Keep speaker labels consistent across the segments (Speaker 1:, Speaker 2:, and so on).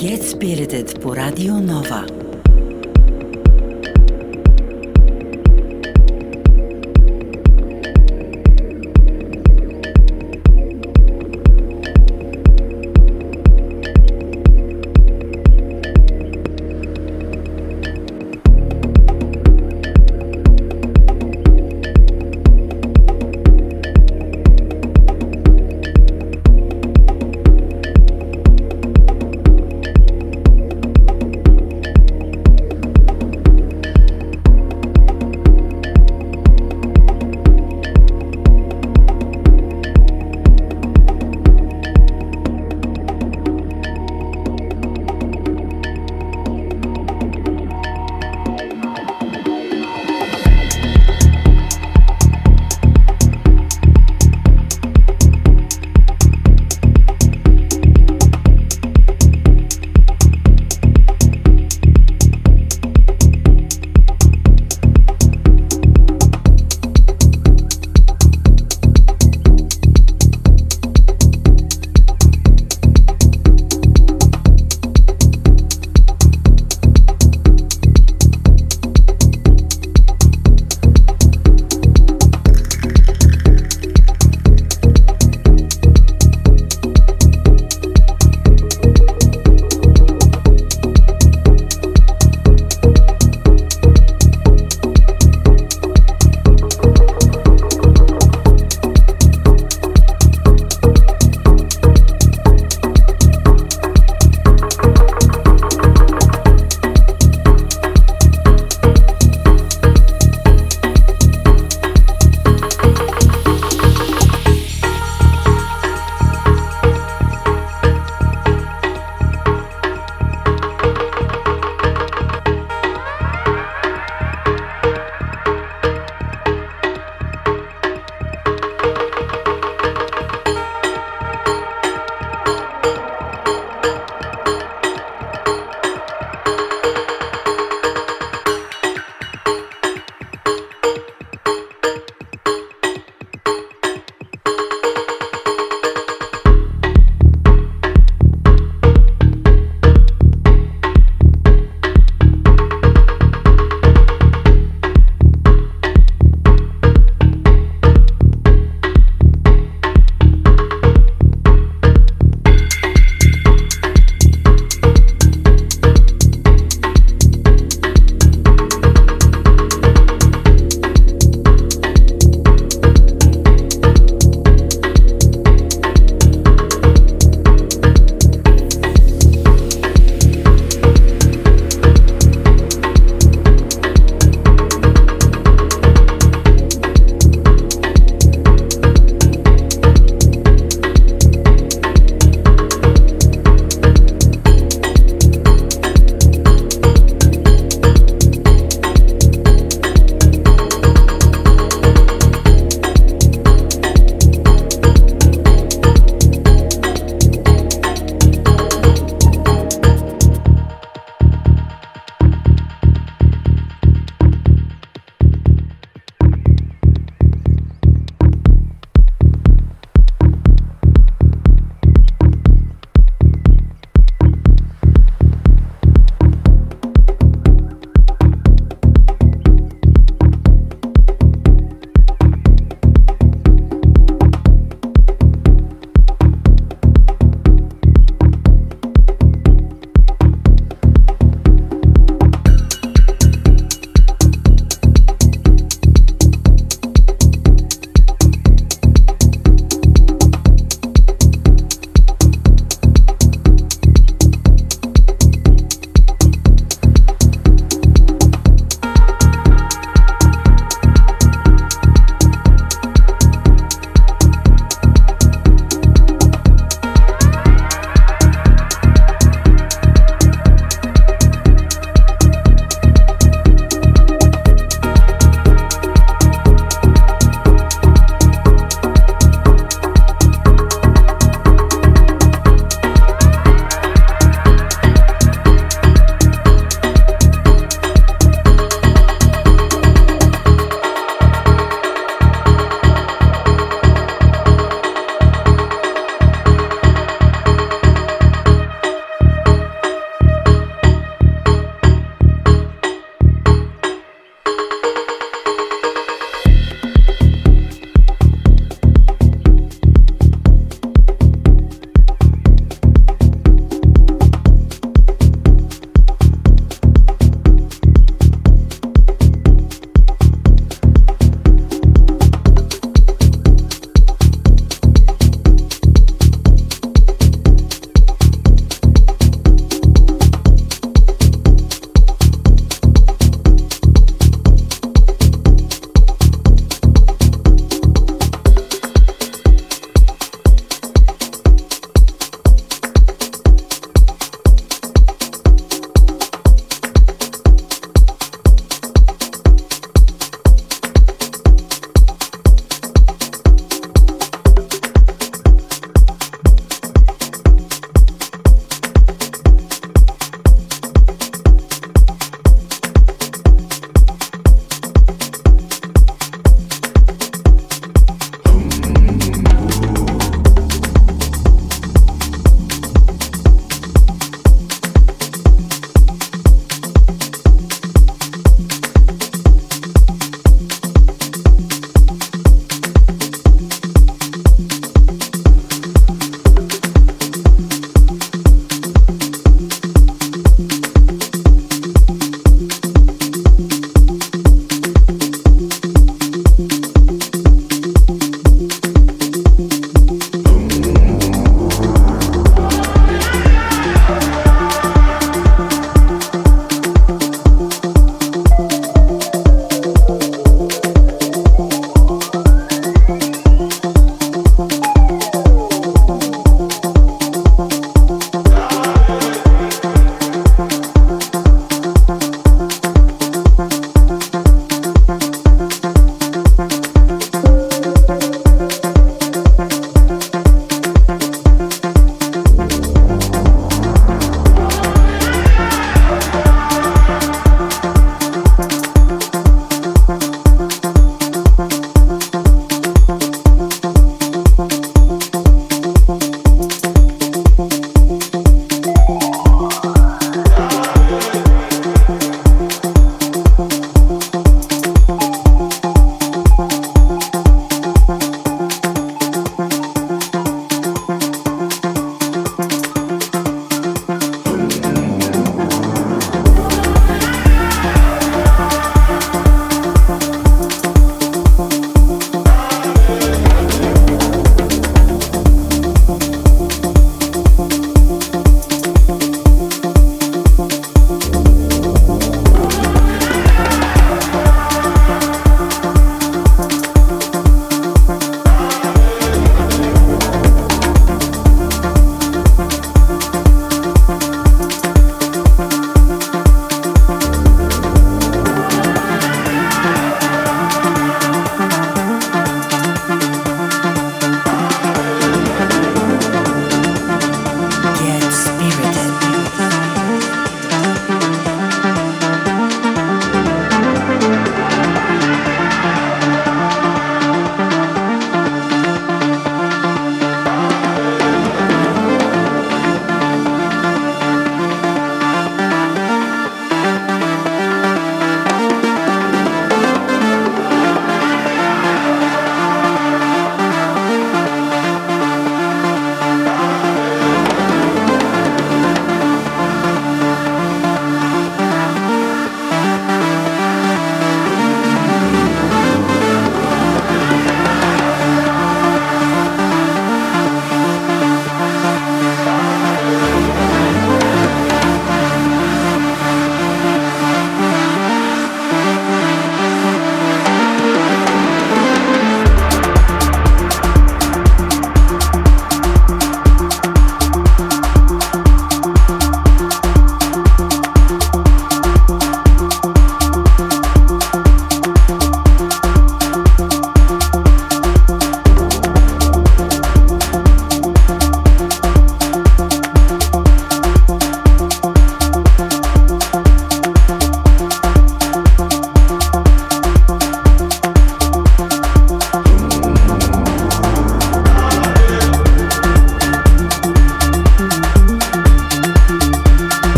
Speaker 1: Get Spirited по Радио Нова.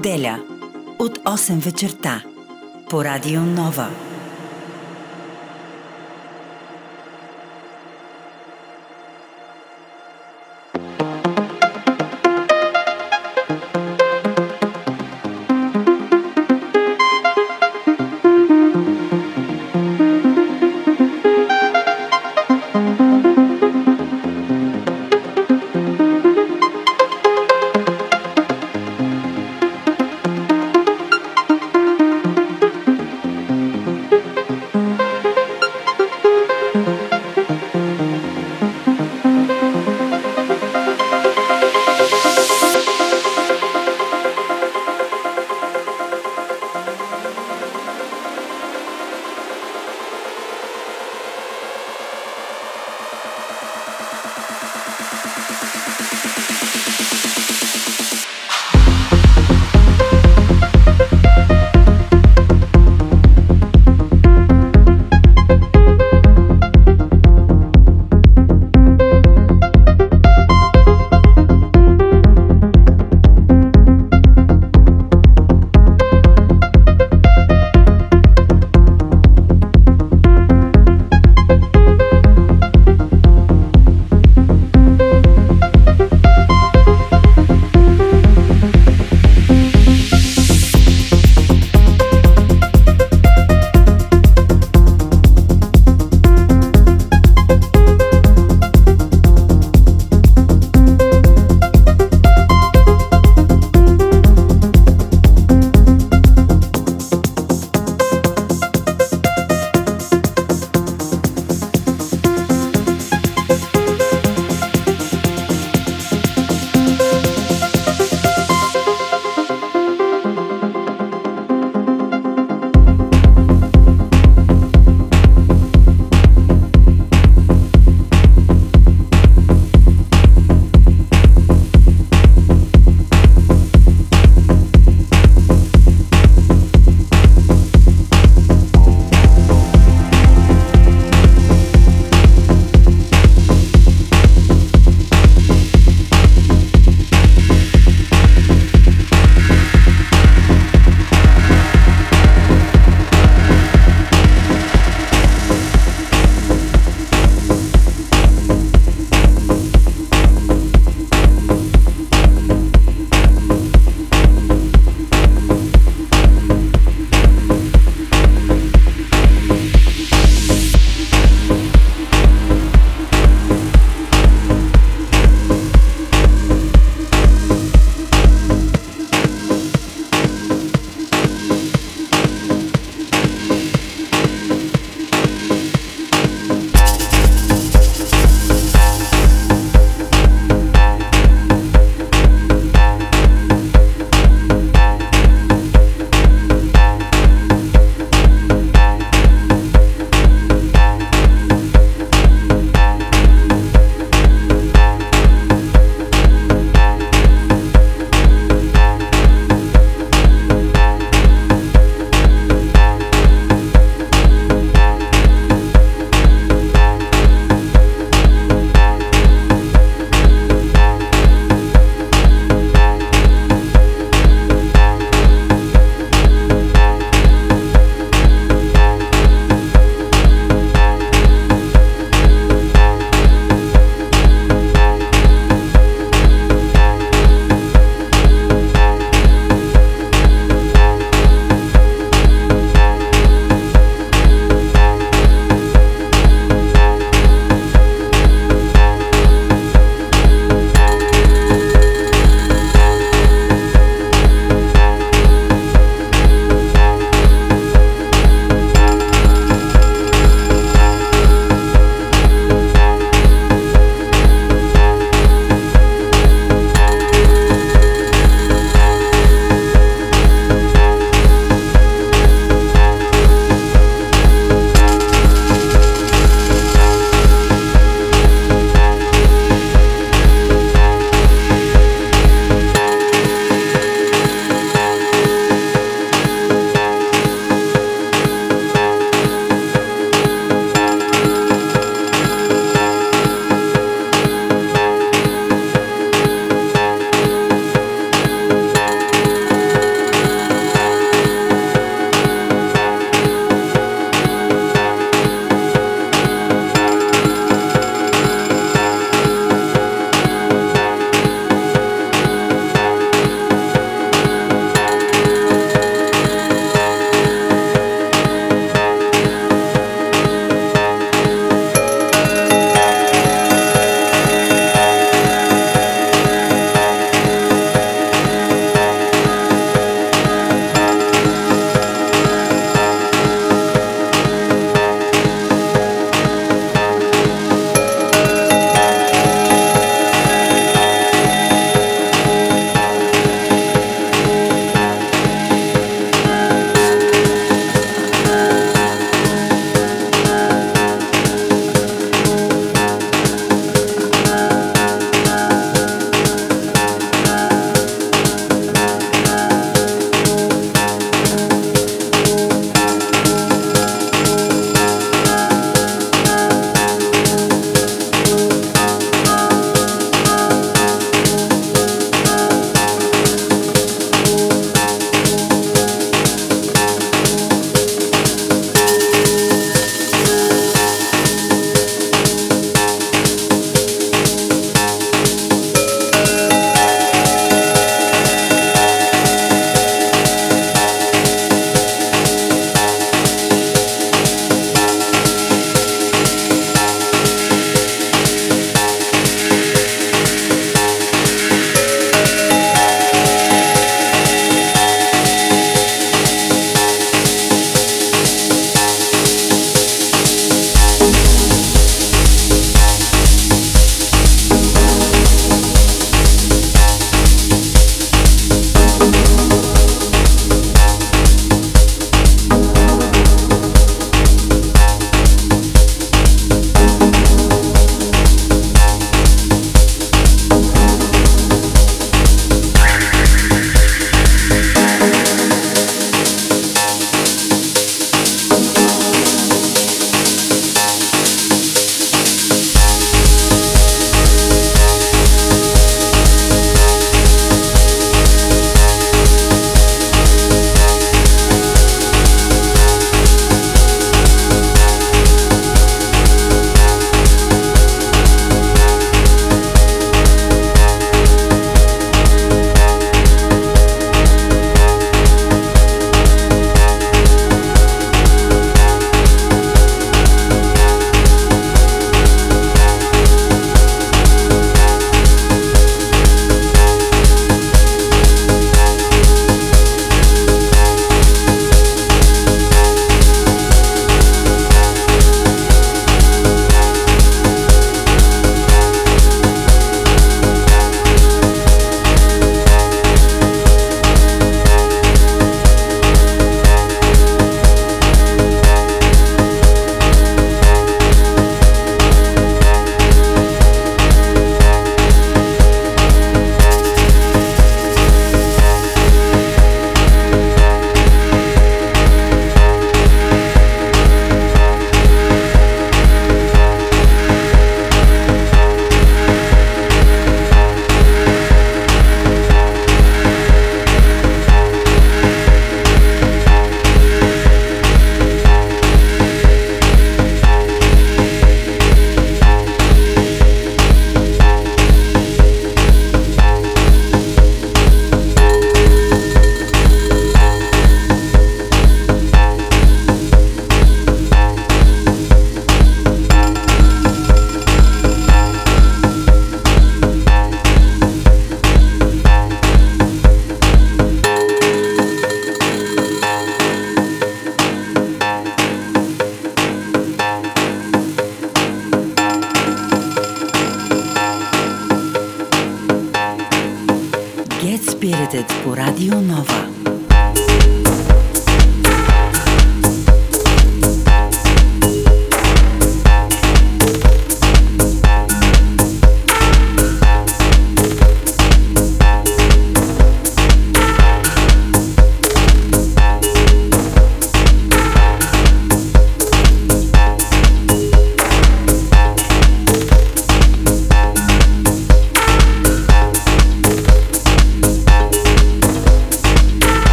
Speaker 1: Неделя от 8 вечерта по Радио Нова.